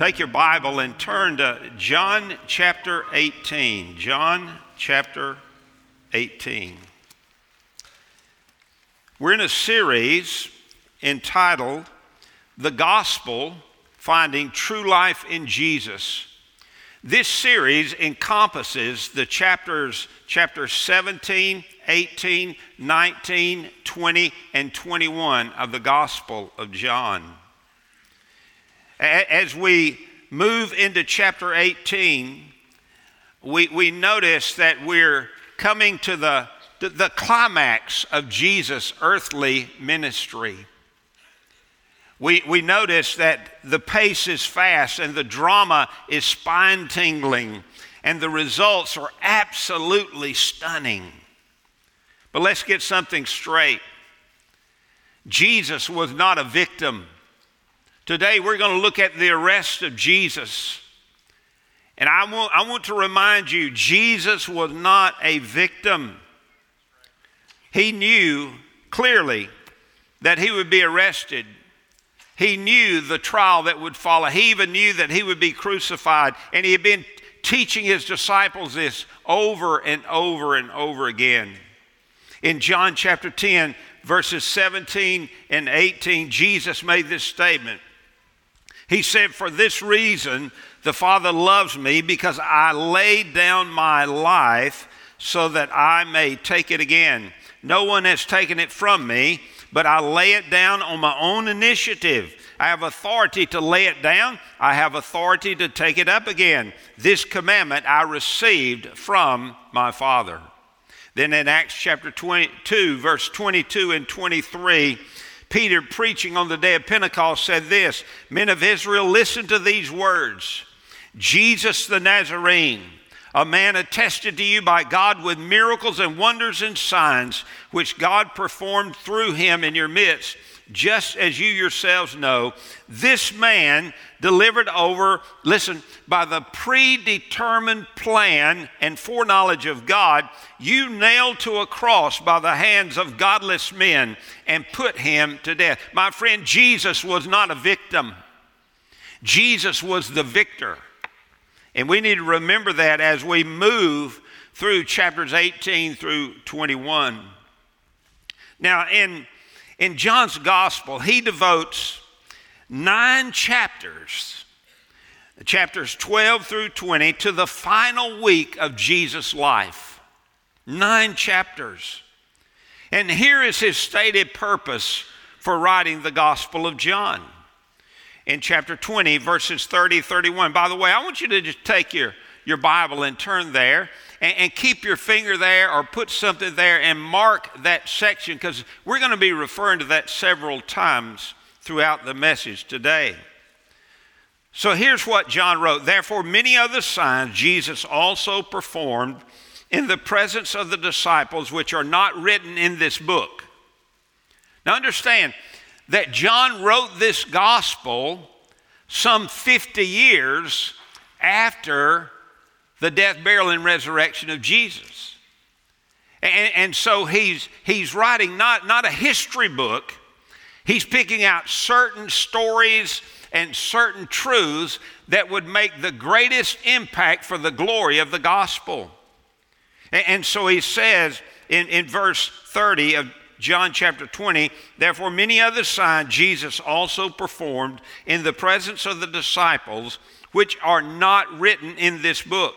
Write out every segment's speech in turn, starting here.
Take your Bible and turn to John chapter 18. John chapter 18. We're in a series entitled The Gospel Finding True Life in Jesus. This series encompasses the chapters chapters 17, 18, 19, 20, and 21 of the Gospel of John. As we move into chapter 18, we, we notice that we're coming to the, the, the climax of Jesus' earthly ministry. We, we notice that the pace is fast and the drama is spine tingling, and the results are absolutely stunning. But let's get something straight Jesus was not a victim. Today, we're going to look at the arrest of Jesus. And I want, I want to remind you Jesus was not a victim. He knew clearly that he would be arrested. He knew the trial that would follow. He even knew that he would be crucified. And he had been teaching his disciples this over and over and over again. In John chapter 10, verses 17 and 18, Jesus made this statement he said, For this reason, the Father loves me because I laid down my life so that I may take it again. No one has taken it from me, but I lay it down on my own initiative. I have authority to lay it down, I have authority to take it up again. This commandment I received from my Father. Then in Acts chapter 22, verse 22 and 23, Peter, preaching on the day of Pentecost, said this Men of Israel, listen to these words. Jesus the Nazarene, a man attested to you by God with miracles and wonders and signs, which God performed through him in your midst just as you yourselves know, this man delivered over, listen, by the predetermined plan and foreknowledge of God, you nailed to a cross by the hands of godless men and put him to death. My friend, Jesus was not a victim, Jesus was the victor. And we need to remember that as we move through chapters 18 through 21. Now, in in John's gospel, he devotes nine chapters, chapters 12 through 20, to the final week of Jesus' life. Nine chapters. And here is his stated purpose for writing the Gospel of John in chapter 20, verses 30 31. By the way, I want you to just take your, your Bible and turn there and, and keep your finger there or put something there and mark that section because we're going to be referring to that several times throughout the message today. So here's what John wrote Therefore, many other signs Jesus also performed in the presence of the disciples, which are not written in this book. Now, understand that John wrote this gospel some 50 years after the death, burial, and resurrection of Jesus. And, and so he's, he's writing not, not a history book, he's picking out certain stories and certain truths that would make the greatest impact for the glory of the gospel. And, and so he says in, in verse 30 of John chapter 20, therefore, many other signs Jesus also performed in the presence of the disciples, which are not written in this book.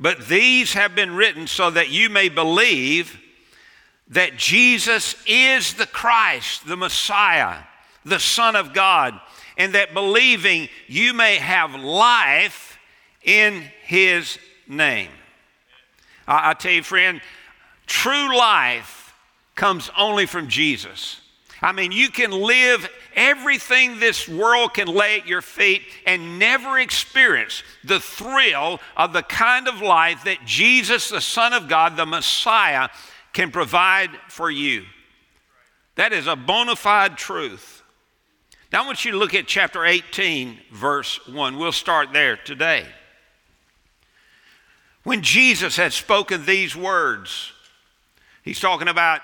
But these have been written so that you may believe that Jesus is the Christ, the Messiah, the Son of God, and that believing you may have life in His name. I, I tell you, friend, true life comes only from Jesus. I mean, you can live everything this world can lay at your feet and never experience the thrill of the kind of life that Jesus, the Son of God, the Messiah, can provide for you. That is a bona fide truth. Now, I want you to look at chapter 18, verse 1. We'll start there today. When Jesus had spoken these words, he's talking about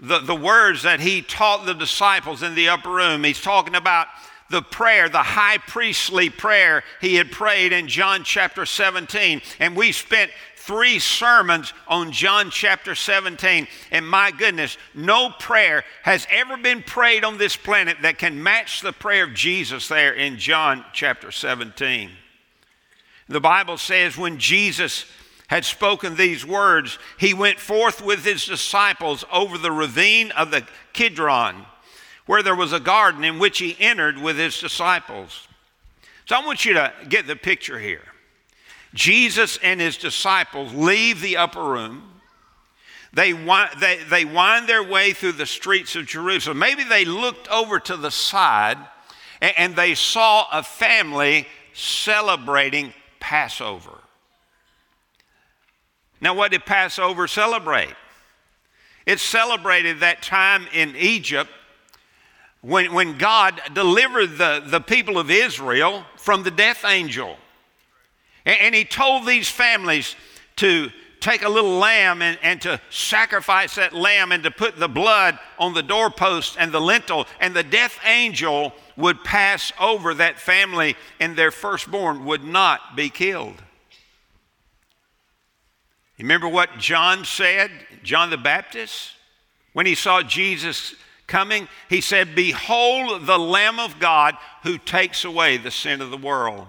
the, the words that he taught the disciples in the upper room. He's talking about the prayer, the high priestly prayer he had prayed in John chapter 17. And we spent three sermons on John chapter 17. And my goodness, no prayer has ever been prayed on this planet that can match the prayer of Jesus there in John chapter 17. The Bible says when Jesus had spoken these words, he went forth with his disciples over the ravine of the Kidron, where there was a garden in which he entered with his disciples. So I want you to get the picture here. Jesus and his disciples leave the upper room. They, they, they wind their way through the streets of Jerusalem. Maybe they looked over to the side and, and they saw a family celebrating Passover. Now, what did Passover celebrate? It celebrated that time in Egypt when, when God delivered the, the people of Israel from the death angel. And, and he told these families to take a little lamb and, and to sacrifice that lamb and to put the blood on the doorpost and the lintel, and the death angel would pass over that family, and their firstborn would not be killed. Remember what John said, John the Baptist? When he saw Jesus coming, he said, Behold the Lamb of God who takes away the sin of the world.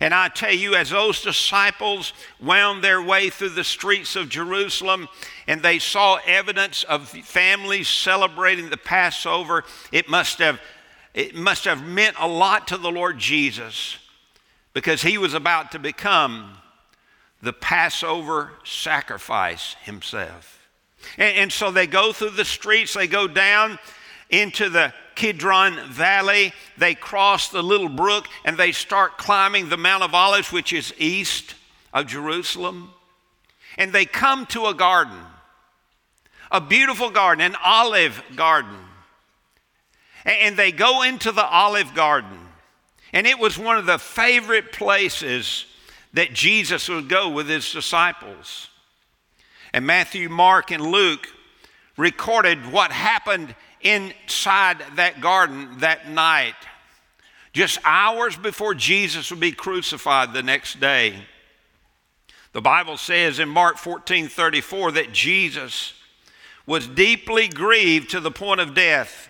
And I tell you, as those disciples wound their way through the streets of Jerusalem and they saw evidence of families celebrating the Passover, it must have, it must have meant a lot to the Lord Jesus because he was about to become the Passover sacrifice himself. And, and, so they go through the streets, they go down into the Kidron Valley, they cross the little brook, and they start climbing the Mount of Olives, which is east of Jerusalem. And they come to a garden, a beautiful garden, an olive garden. And they go into the olive garden. And it was one of the favorite places that Jesus would go with his disciples. And Matthew, Mark, and Luke recorded what happened inside that garden that night, just hours before Jesus would be crucified the next day. The Bible says in Mark 14 34 that Jesus was deeply grieved to the point of death.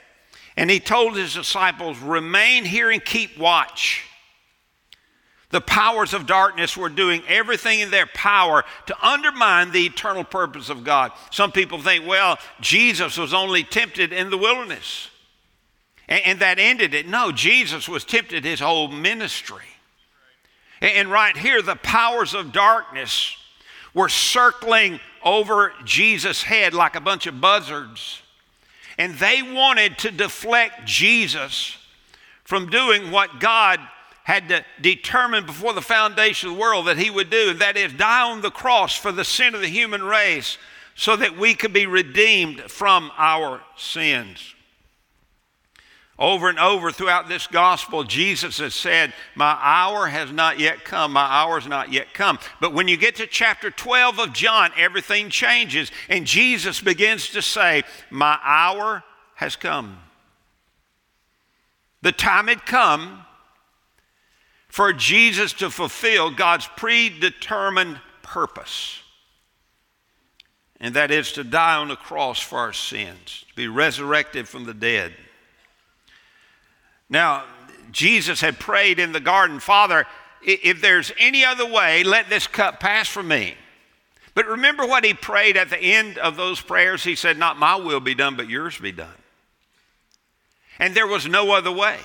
And he told his disciples, Remain here and keep watch. The powers of darkness were doing everything in their power to undermine the eternal purpose of God. Some people think, well, Jesus was only tempted in the wilderness, and, and that ended it. No, Jesus was tempted his whole ministry. And, and right here, the powers of darkness were circling over Jesus' head like a bunch of buzzards. And they wanted to deflect Jesus from doing what God had to determine before the foundation of the world that he would do, and that is die on the cross for the sin of the human race so that we could be redeemed from our sins. Over and over throughout this gospel, Jesus has said, My hour has not yet come, my hour has not yet come. But when you get to chapter 12 of John, everything changes, and Jesus begins to say, My hour has come. The time had come for Jesus to fulfill God's predetermined purpose. And that is to die on the cross for our sins, to be resurrected from the dead. Now, Jesus had prayed in the garden, Father, if there's any other way, let this cup pass from me. But remember what he prayed at the end of those prayers? He said, Not my will be done, but yours be done. And there was no other way.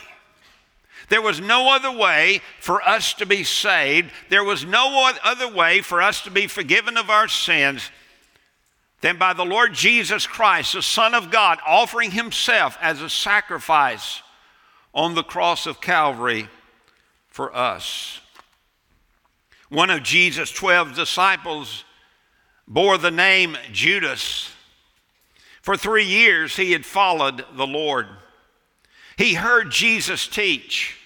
There was no other way for us to be saved. There was no other way for us to be forgiven of our sins than by the Lord Jesus Christ, the Son of God, offering himself as a sacrifice on the cross of Calvary for us. One of Jesus' 12 disciples bore the name Judas. For three years, he had followed the Lord. He heard Jesus teach.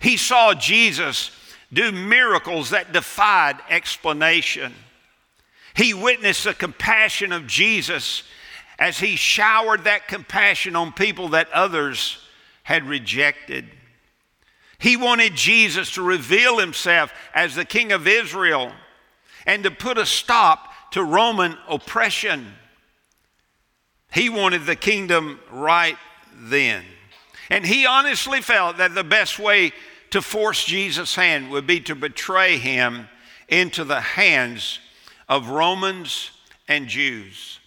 He saw Jesus do miracles that defied explanation. He witnessed the compassion of Jesus as he showered that compassion on people that others had rejected. He wanted Jesus to reveal himself as the King of Israel and to put a stop to Roman oppression. He wanted the kingdom right then. And he honestly felt that the best way to force Jesus' hand would be to betray him into the hands of Romans and Jews.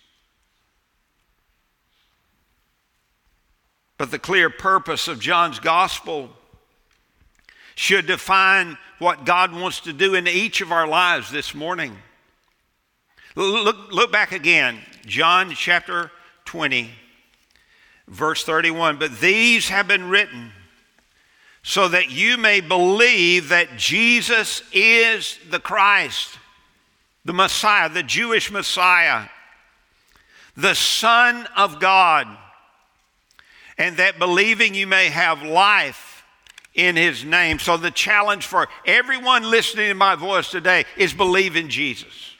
But the clear purpose of John's gospel should define what God wants to do in each of our lives this morning. Look, look back again, John chapter 20, verse 31. But these have been written so that you may believe that Jesus is the Christ, the Messiah, the Jewish Messiah, the Son of God, and that believing you may have life in His name. So, the challenge for everyone listening to my voice today is believe in Jesus.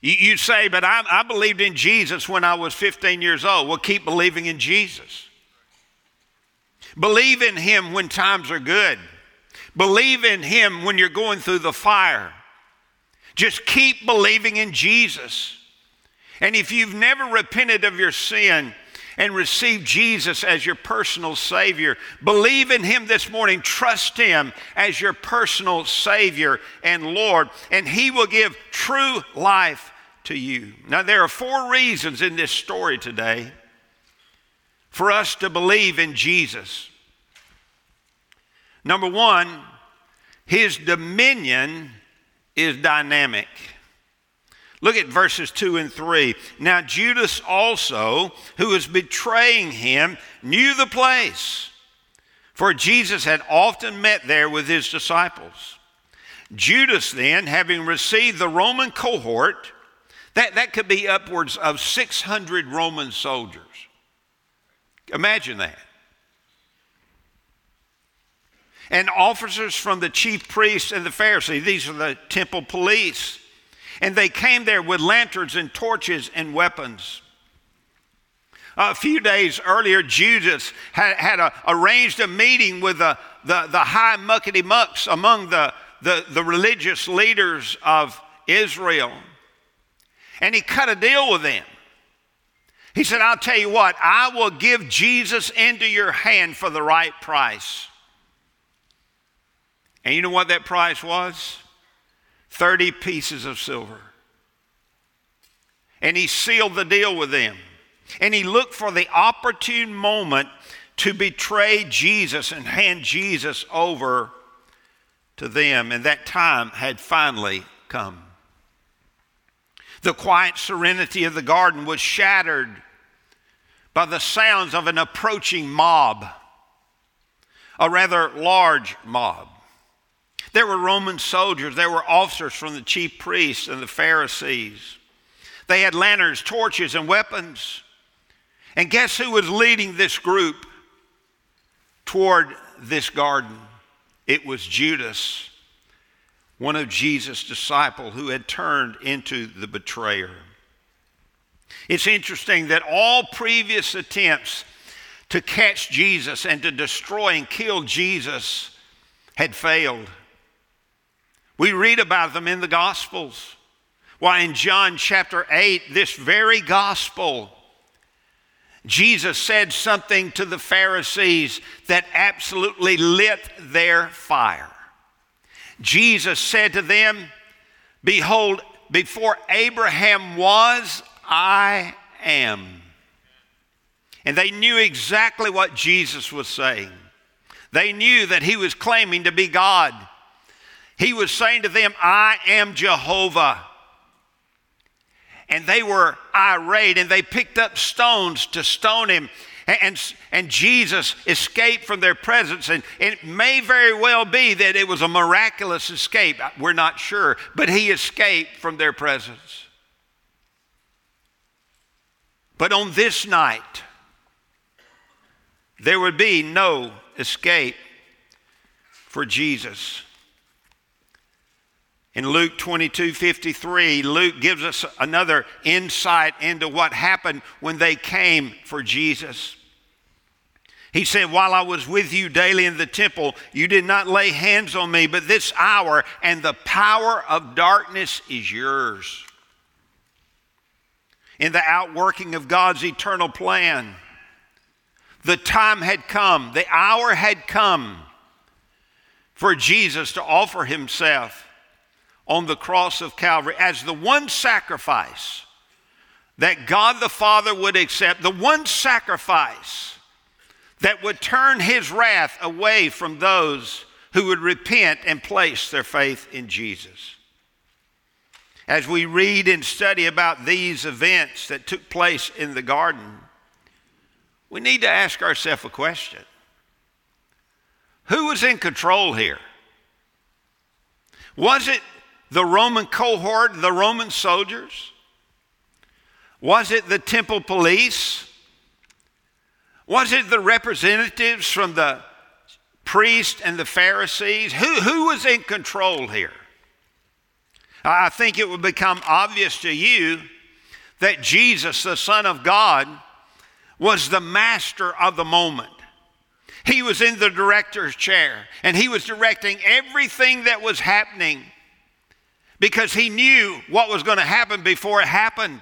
You, say, but I, I believed in Jesus when I was 15 years old. Well, keep believing in Jesus. Believe in Him when times are good. Believe in Him when you're going through the fire. Just keep believing in Jesus. And if you've never repented of your sin and receive Jesus as your personal Savior, believe in Him this morning. Trust Him as your personal Savior and Lord, and He will give true life to you. Now, there are four reasons in this story today for us to believe in Jesus. Number one, his dominion is dynamic. Look at verses 2 and 3. Now, Judas also, who was betraying him, knew the place, for Jesus had often met there with his disciples. Judas, then, having received the Roman cohort, that, that could be upwards of 600 Roman soldiers. Imagine that. And officers from the chief priests and the Pharisees, these are the temple police. And they came there with lanterns and torches and weapons. A few days earlier, Judas had, had a, arranged a meeting with the, the, the high muckety mucks among the, the, the religious leaders of Israel. And he cut a deal with them. He said, I'll tell you what, I will give Jesus into your hand for the right price. And you know what that price was? 30 pieces of silver. And he sealed the deal with them. And he looked for the opportune moment to betray Jesus and hand Jesus over to them. And that time had finally come. The quiet serenity of the garden was shattered by the sounds of an approaching mob, a rather large mob. There were Roman soldiers, there were officers from the chief priests and the Pharisees. They had lanterns, torches, and weapons. And guess who was leading this group toward this garden? It was Judas one of Jesus' disciples who had turned into the betrayer. It's interesting that all previous attempts to catch Jesus and to destroy and kill Jesus had failed. We read about them in the Gospels. Why, in John chapter 8, this very gospel, Jesus said something to the Pharisees that absolutely lit their fire. Jesus said to them, Behold, before Abraham was, I am. And they knew exactly what Jesus was saying. They knew that he was claiming to be God. He was saying to them, I am Jehovah. And they were irate and they picked up stones to stone him. And, and Jesus escaped from their presence. And it may very well be that it was a miraculous escape. We're not sure. But he escaped from their presence. But on this night, there would be no escape for Jesus. In Luke 22 53, Luke gives us another insight into what happened when they came for Jesus. He said, While I was with you daily in the temple, you did not lay hands on me, but this hour and the power of darkness is yours. In the outworking of God's eternal plan, the time had come, the hour had come for Jesus to offer himself on the cross of Calvary as the one sacrifice that God the Father would accept, the one sacrifice that would turn his wrath away from those who would repent and place their faith in Jesus. As we read and study about these events that took place in the garden, we need to ask ourselves a question Who was in control here? Was it the Roman cohort, the Roman soldiers? Was it the temple police? Was it the representatives from the priests and the Pharisees? Who, who was in control here? I think it would become obvious to you that Jesus, the Son of God, was the master of the moment. He was in the director's chair and he was directing everything that was happening because he knew what was going to happen before it happened.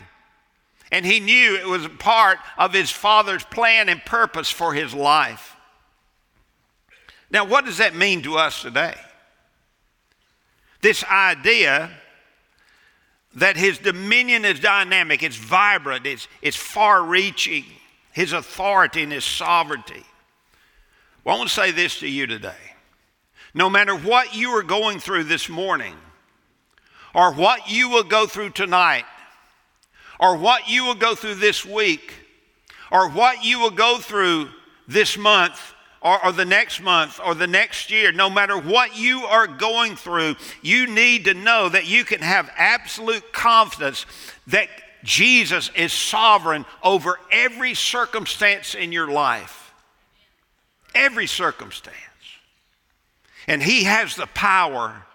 And he knew it was part of his father's plan and purpose for his life. Now, what does that mean to us today? This idea that his dominion is dynamic, it's vibrant, it's, it's far reaching, his authority and his sovereignty. Well, I want to say this to you today. No matter what you are going through this morning, or what you will go through tonight, or what you will go through this week, or what you will go through this month, or, or, the next month, or the next year, no matter what you are going through, you need to know that you can have absolute confidence that Jesus is sovereign over every circumstance in your life. Every circumstance. And He has the power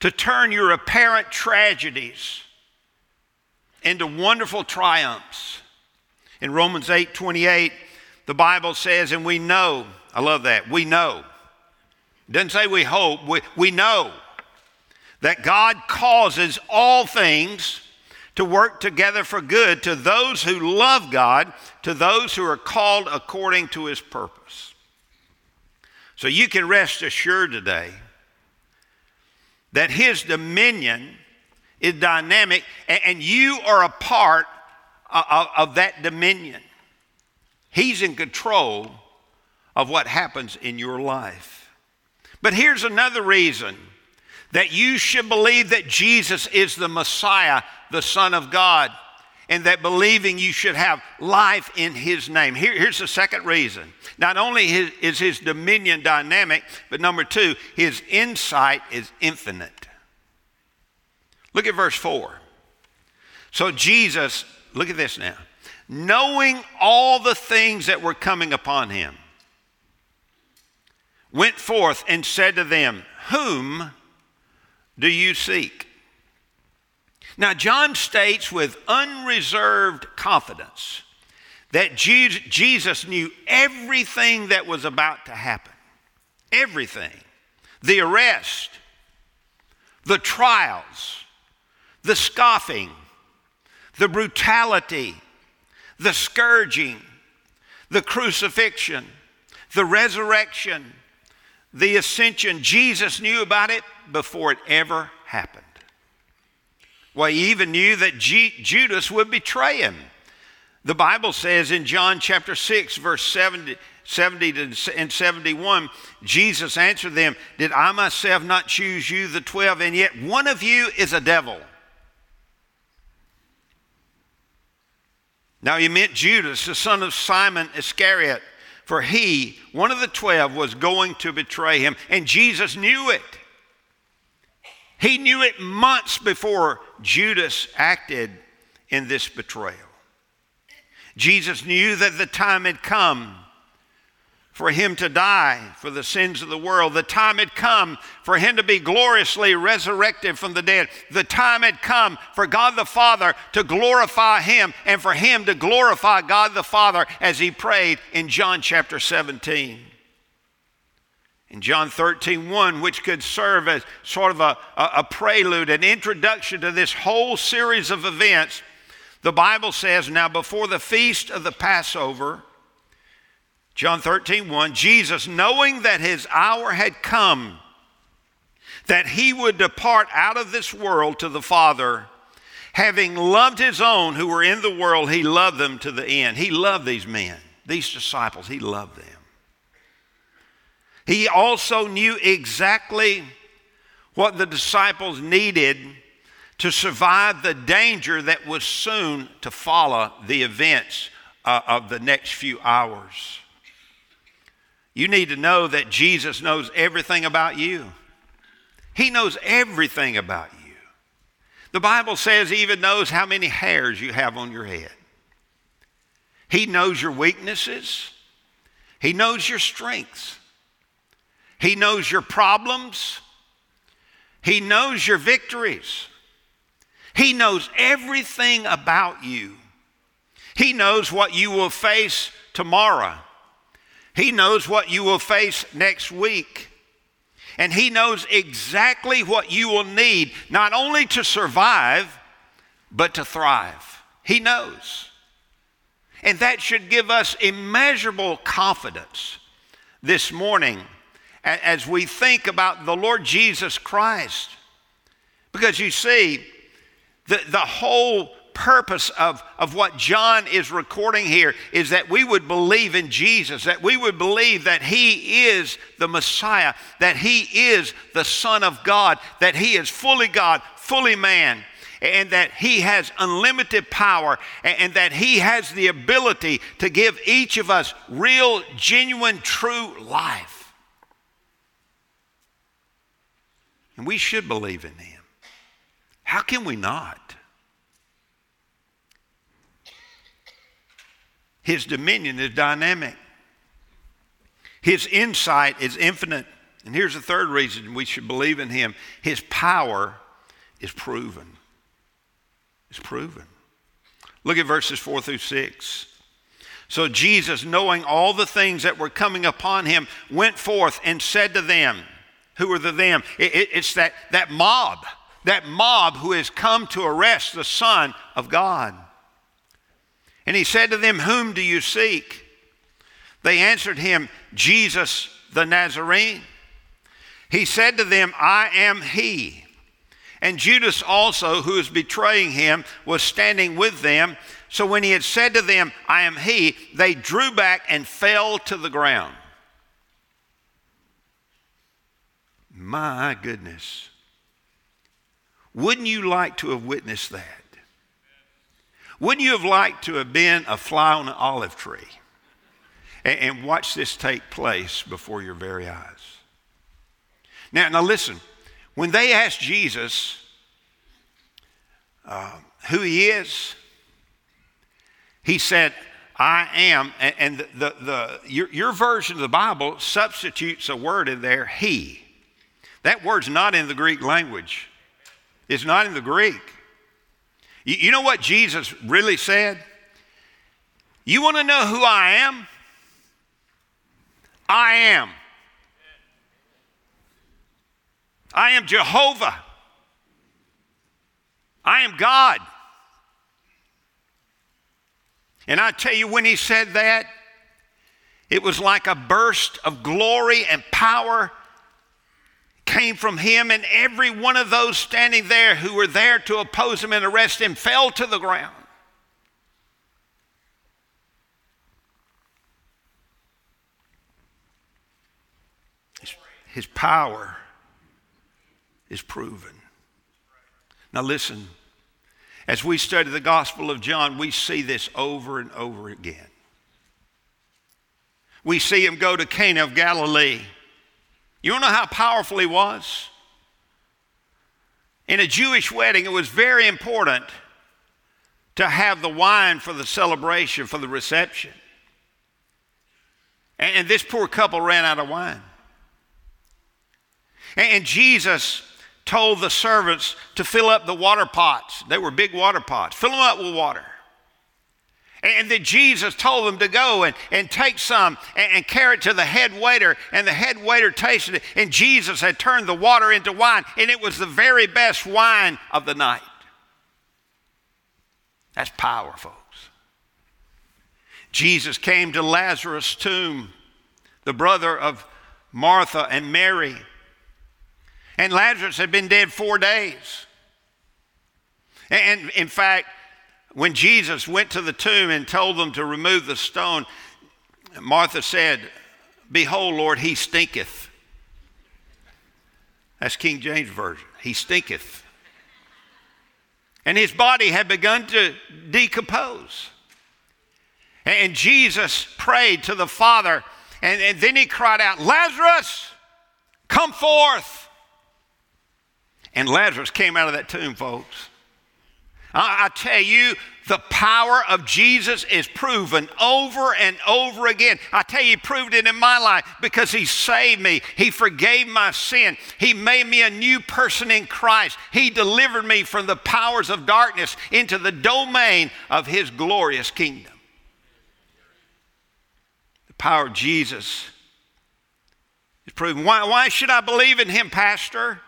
to turn your apparent tragedies into wonderful triumphs. In Romans 8 28, the Bible says, and we know, I love that, we know. It doesn't say we hope, we, we know that God causes all things to work together for good to those who love God, to those who are called according to his purpose. So you can rest assured today that his dominion is dynamic, and, you are a part of, that dominion. He's in control of what happens in your life. But here's another reason that you should believe that Jesus is the Messiah, the Son of God, and that believing you should have life in His name. Here, here's the second reason. Not only his, is His dominion dynamic, but number two, His insight is infinite. Look at verse 4. So Jesus, look at this now. Knowing all the things that were coming upon him, went forth and said to them, Whom do you seek? Now, John states with unreserved confidence that Jesus knew everything that was about to happen. Everything. The arrest, the trials, the scoffing, the brutality, the scourging, the crucifixion, the resurrection, the ascension. Jesus knew about it before it ever happened. Well, he even knew that G- Judas would betray him. The Bible says in John chapter 6, verse 70, 70 and 71, Jesus answered them, Did I myself not choose you, the 12, and yet one of you is a devil? Now he meant Judas, the son of Simon Iscariot, for he, one of the twelve, was going to betray him, and Jesus knew it. He knew it months before Judas acted in this betrayal. Jesus knew that the time had come for him to die for the sins of the world. The time had come for him to be gloriously resurrected from the dead. The time had come for God the Father to glorify him and for him to glorify God the Father as he prayed in John chapter 17. In John 13, 1, which could serve as sort of a, a, a prelude, an introduction to this whole series of events, the Bible says, Now before the feast of the Passover, John 13, 1, Jesus, knowing that his hour had come, that he would depart out of this world to the Father, having loved his own who were in the world, he loved them to the end. He loved these men, these disciples, he loved them. He also knew exactly what the disciples needed to survive the danger that was soon to follow the events uh, of the next few hours. You need to know that Jesus knows everything about you. He knows everything about you. The Bible says he even knows how many hairs you have on your head. He knows your weaknesses. He knows your strengths. He knows your problems. He knows your victories. He knows everything about you. He knows what you will face tomorrow. He knows what you will face next week. And He knows exactly what you will need, not only to survive, but to thrive. He knows. And that should give us immeasurable confidence this morning as we think about the Lord Jesus Christ. Because you see, the, the whole purpose of, of what John is recording here is that we would believe in Jesus, that we would believe that He is the Messiah, that He is the Son of God, that He is fully God, fully man, and that He has unlimited power, and that He has the ability to give each of us real, genuine, true life. And we should believe in Him. How can we not? His dominion is dynamic. His insight is infinite. And here's the third reason we should believe in him his power is proven. It's proven. Look at verses 4 through 6. So Jesus, knowing all the things that were coming upon him, went forth and said to them, Who are the them? It, it, it's that, that mob, that mob who has come to arrest the Son of God. And he said to them, Whom do you seek? They answered him, Jesus the Nazarene. He said to them, I am he. And Judas also, who was betraying him, was standing with them. So when he had said to them, I am he, they drew back and fell to the ground. My goodness. Wouldn't you like to have witnessed that? Wouldn't you have liked to have been a fly on an olive tree and, and watch this take place before your very eyes? Now, now listen, when they asked Jesus uh, who he is, he said, I am, and, the, the, the, your, your version of the Bible substitutes a word in there, he. That word's not in the Greek language. It's not in the Greek. You know what Jesus really said? You want to know who I am? I am. I am Jehovah. I am God. And I tell you, when he said that, it was like a burst of glory and power came from him, and every one of those standing there who were there to oppose him and arrest him fell to the ground. His, power is proven. Now, listen, as we study the Gospel of John, we see this over and over again. We see him go to Cana of Galilee you don't know how powerful he was? In a Jewish wedding, it was very important to have the wine for the celebration, for the reception. And this poor couple ran out of wine. And Jesus told the servants to fill up the water pots. They were big water pots. Fill them up with water. And then Jesus told them to go and, and take some and, and carry it to the head waiter. And the head waiter tasted it. And Jesus had turned the water into wine. And it was the very best wine of the night. That's power, folks. Jesus came to Lazarus' tomb, the brother of Martha and Mary. And Lazarus had been dead four days. And in fact, when Jesus went to the tomb and told them to remove the stone, Martha said, Behold, Lord, he stinketh. That's King James Version. He stinketh. And his body had begun to decompose. And Jesus prayed to the Father, and, and then he cried out, Lazarus, come forth. And Lazarus came out of that tomb, folks. I, I tell you, the power of Jesus is proven over and over again. I tell you, he proved it in my life because he saved me. He forgave my sin. He made me a new person in Christ. He delivered me from the powers of darkness into the domain of his glorious kingdom. The power of Jesus is proven. Why, why should I believe in him, Pastor?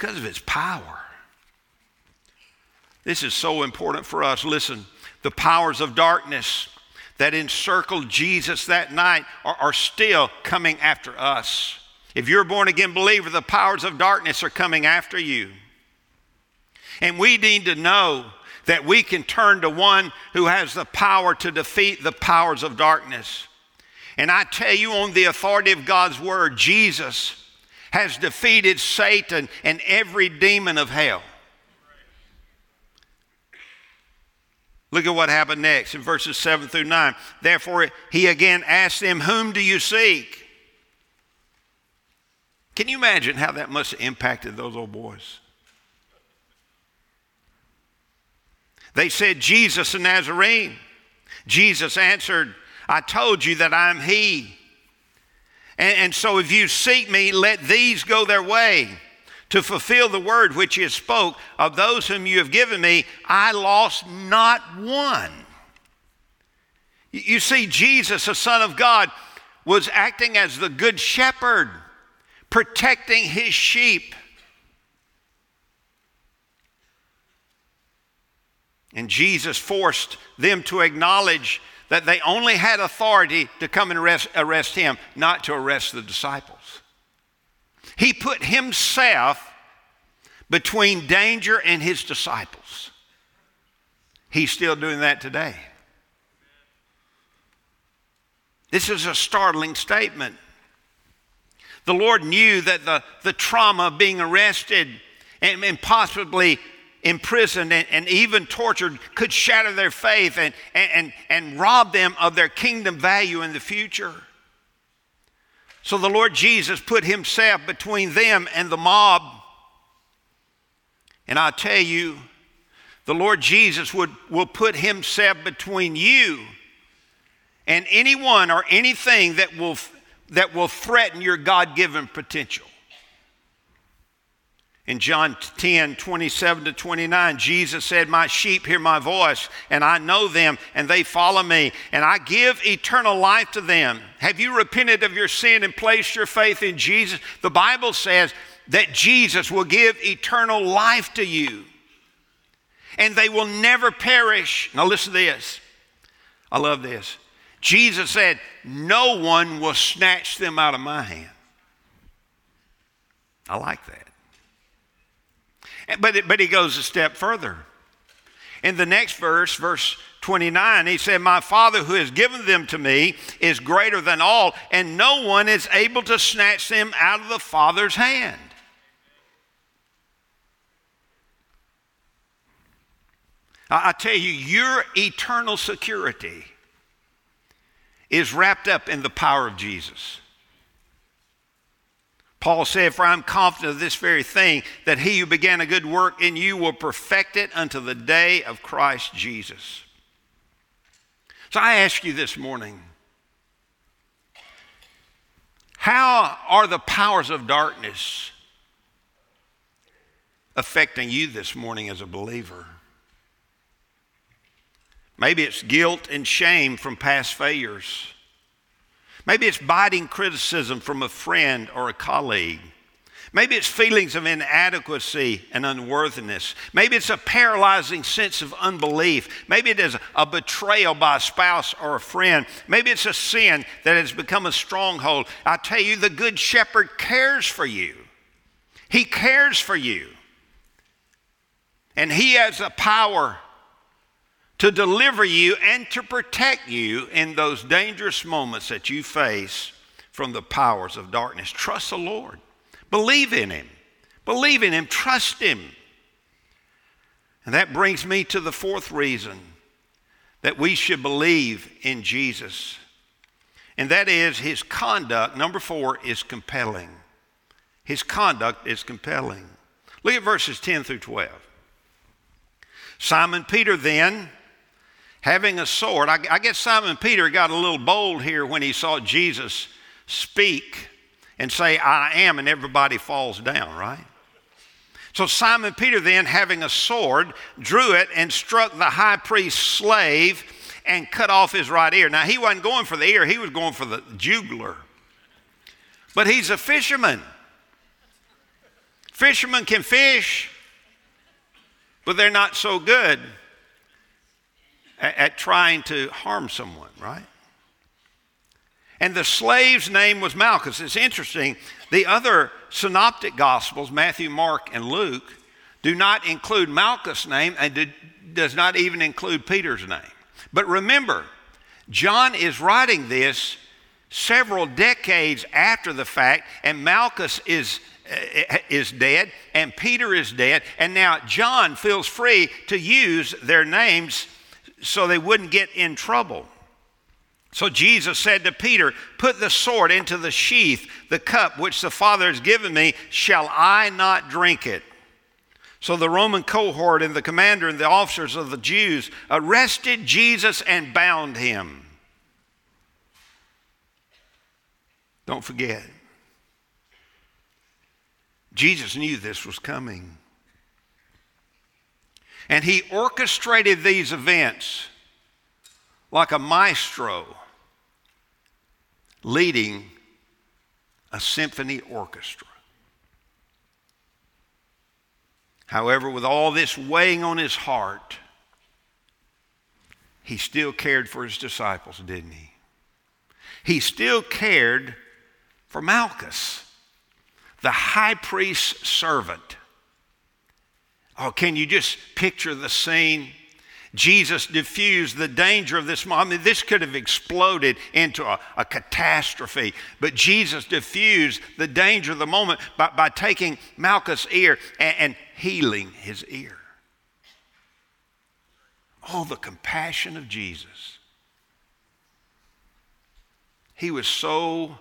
because of his power. This is so important for us. Listen, the powers of darkness that encircled Jesus that night are, are, still coming after us. If you're a born again believer, the powers of darkness are coming after you. And we need to know that we can turn to one who has the power to defeat the powers of darkness. And I tell you, on the authority of God's word, Jesus has defeated Satan and every demon of hell. Look at what happened next in verses 7 through 9. Therefore, he again asked them, Whom do you seek? Can you imagine how that must have impacted those old boys? They said, Jesus the Nazarene. Jesus answered, I told you that I'm he. And, and so if you seek me, let these go their way to fulfill the word which he spoke of those whom you have given me i lost not one you see jesus the son of god was acting as the good shepherd protecting his sheep and jesus forced them to acknowledge that they only had authority to come and arrest, arrest him, not to arrest the disciples. He put himself between danger and his disciples. He's still doing that today. This is a startling statement. The Lord knew that the, the trauma of being arrested and, and possibly imprisoned and, and, even tortured could shatter their faith and, and, and rob them of their kingdom value in the future. So the Lord Jesus put himself between them and the mob. And I tell you, the Lord Jesus would, will put himself between you and anyone or anything that will, that will threaten your God given potential. In John 10, 27 to 29, Jesus said, My sheep hear my voice, and I know them, and they follow me, and I give eternal life to them. Have you repented of your sin and placed your faith in Jesus? The Bible says that Jesus will give eternal life to you, and they will never perish. Now, listen to this. I love this. Jesus said, No one will snatch them out of my hand. I like that. But, but he goes a step further. In the next verse, verse 29, he said, My Father who has given them to me is greater than all, and no one is able to snatch them out of the Father's hand. I, I tell you, your eternal security is wrapped up in the power of Jesus. Paul said, For I'm confident of this very thing, that he who began a good work in you will perfect it until the day of Christ Jesus. So I ask you this morning how are the powers of darkness affecting you this morning as a believer? Maybe it's guilt and shame from past failures. Maybe it's biting criticism from a friend or a colleague. Maybe it's feelings of inadequacy and unworthiness. Maybe it's a paralyzing sense of unbelief. Maybe it is a betrayal by a spouse or a friend. Maybe it's a sin that has become a stronghold. I tell you, the Good Shepherd cares for you. He cares for you. And He has the power to deliver you and to protect you in those dangerous moments that you face from the powers of darkness. Trust the Lord. Believe in Him. Believe in Him. Trust Him. And that brings me to the fourth reason that we should believe in Jesus. And that is His conduct, number four, is compelling. His conduct is compelling. Look at verses 10 through 12. Simon Peter then, having a sword, I, I guess Simon Peter got a little bold here when he saw Jesus speak and say, I am, and everybody falls down, right? So Simon Peter, then, having a sword, drew it and struck the high priest's slave and cut off his right ear. Now, he wasn't going for the ear, he was going for the jugular. But he's a fisherman. Fishermen can fish, but they're not so good at, at trying to harm someone, right? And the slave's name was Malchus. It's interesting. The other synoptic gospels, Matthew, Mark, and Luke, do not include Malchus' name and did, does not even include Peter's name. But remember, John is writing this several decades after the fact, and Malchus is, uh, is dead, and Peter is dead, and now John feels free to use their names so they wouldn't get in trouble. So Jesus said to Peter, Put the sword into the sheath, the cup which the Father has given me, shall I not drink it? So the Roman cohort and the commander and the officers of the Jews arrested Jesus and bound him. Don't forget, Jesus knew this was coming. And he orchestrated these events like a maestro leading a symphony orchestra. However, with all this weighing on his heart, he still cared for his disciples, didn't he? He still cared for Malchus, the high priest's servant. Oh, can you just picture the scene? Jesus diffused the danger of this moment. I mean, this could have exploded into a, a, catastrophe, but Jesus diffused the danger of the moment by, by taking Malchus' ear and, and healing his ear. Oh, the compassion of Jesus. He was so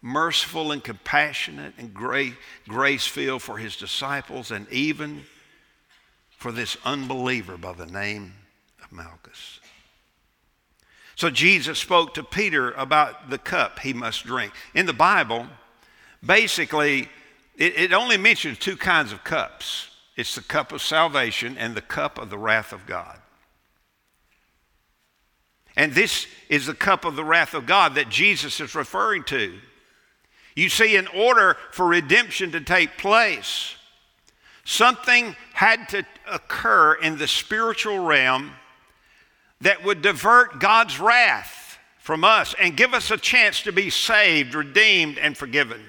merciful and compassionate and grace filled for his disciples and even for this unbeliever by the name of Malchus. So Jesus spoke to Peter about the cup he must drink. In the Bible, basically, it, it, only mentions two kinds of cups it's the cup of salvation and the cup of the wrath of God. And this is the cup of the wrath of God that Jesus is referring to. You see, in order for redemption to take place, something had to occur in the spiritual realm that would divert God's wrath from us and give us a chance to be saved, redeemed, and forgiven.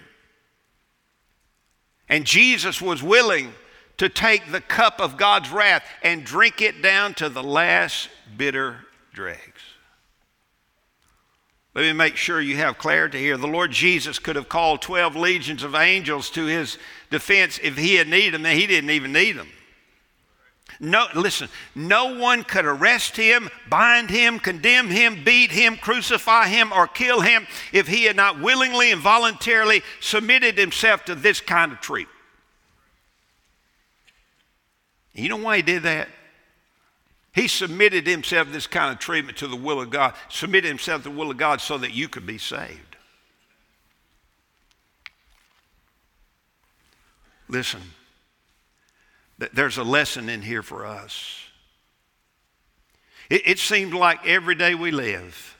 And Jesus was willing to take the cup of God's wrath and drink it down to the last bitter dregs. Let me make sure you have clarity here. The Lord Jesus could have called 12 legions of angels to his defense if he had needed them, and he didn't even need them. No, listen, no one could arrest him, bind him, condemn him, beat him, crucify him, or kill him if he had not willingly and voluntarily submitted himself to this kind of treatment. You know why he did that? He submitted himself this kind of treatment to the will of God, submitted himself to the will of God so that you could be saved. Listen, there's a lesson in here for us. It, it seems like every day we live,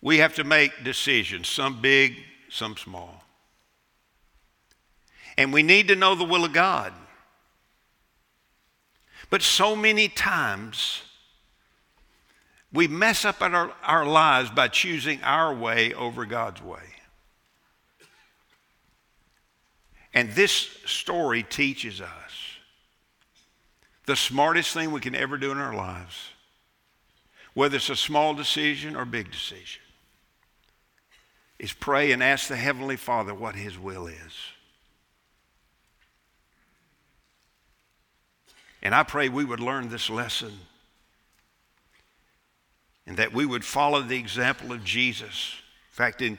we have to make decisions, some big, some small. And we need to know the will of God. But so many times, we mess up our, our lives by choosing our way over God's way. And this story teaches us the smartest thing we can ever do in our lives, whether it's a small decision or big decision, is pray and ask the Heavenly Father what His will is. And I pray we would learn this lesson and that we would follow the example of Jesus. In fact, in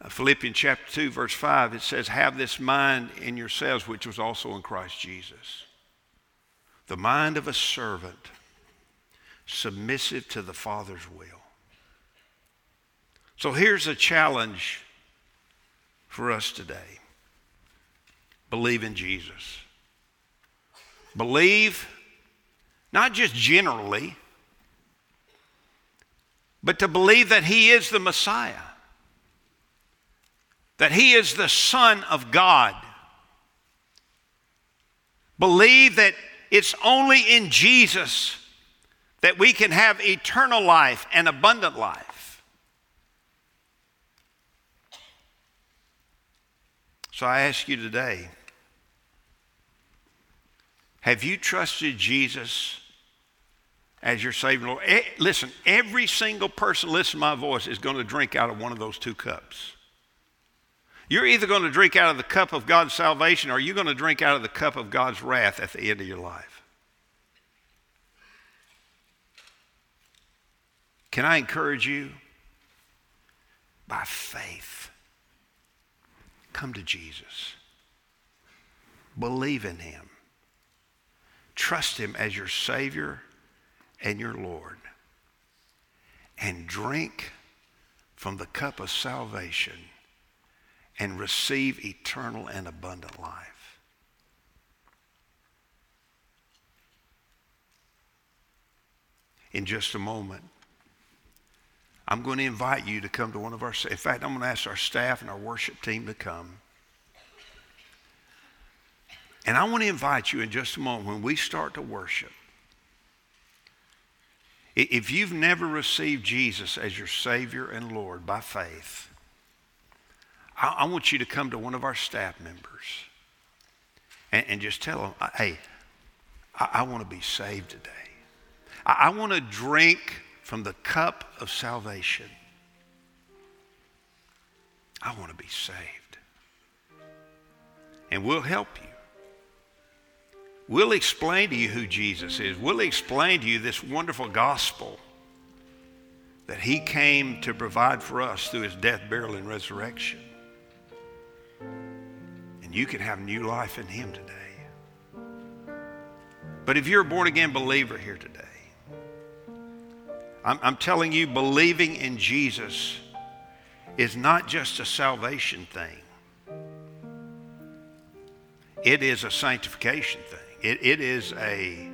uh, Philippians chapter 2, verse 5, it says, Have this mind in yourselves, which was also in Christ Jesus. The mind of a servant, submissive to the Father's will. So here's a challenge for us today believe in Jesus. Believe, not just generally, but to believe that He is the Messiah that He is the Son of God. Believe that it's only in Jesus that we can have eternal life and abundant life. So I ask you today have you trusted Jesus as your Savior? Lord? Eh, listen, every single person, listen to my voice, is going to drink out of one of those two cups. You're either going to drink out of the cup of God's salvation or you're going to drink out of the cup of God's wrath at the end of your life. Can I encourage you? By faith, come to Jesus. Believe in him. Trust him as your Savior and your Lord. And drink from the cup of salvation and receive eternal and abundant life. In just a moment, I'm going to invite you to come to one of our, in fact, I'm going to ask our staff and our worship team to come. And I want to invite you in just a moment when we start to worship. If you've never received Jesus as your Savior and Lord by faith, I, want you to come to one of our staff members and, and just tell them, hey, I, I want to be saved today. I, I want to drink from the cup of salvation. I want to be saved. And we'll help you. We'll explain to you who Jesus is. We'll explain to you this wonderful gospel that he came to provide for us through his death, burial, and resurrection And you can have new life in Him today. But if you're a born again believer here today, I'm, I'm telling you, believing in Jesus is not just a salvation thing, it is a sanctification thing. It, it is a,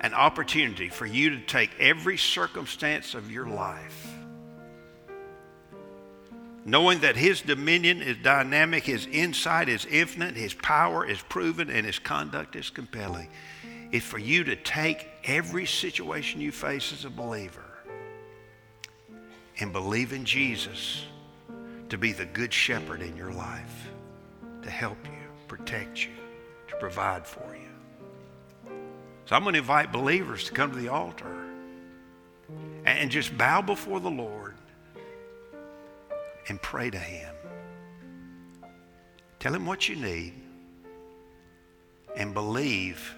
an opportunity for you to take every circumstance of your life knowing that his dominion is dynamic, his insight is infinite, his power is proven, and his conduct is compelling, It's for you to take every situation you face as a believer and believe in Jesus to be the good shepherd in your life, to help you, protect you, to provide for you. So I'm going to invite believers to come to the altar and just bow before the Lord and pray to Him. Tell Him what you need and believe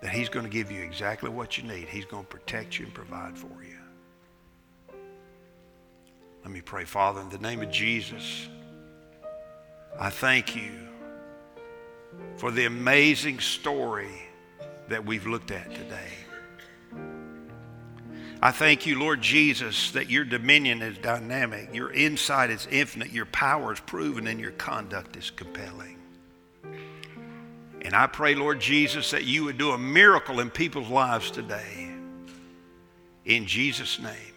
that He's going to give you exactly what you need. He's going to protect you and provide for you. Let me pray, Father, in the name of Jesus, I thank you for the amazing story that we've looked at today. I thank you, Lord Jesus, that your dominion is dynamic, your insight is infinite, your power is proven, and your conduct is compelling. And I pray, Lord Jesus, that you would do a miracle in people's lives today. In Jesus' name.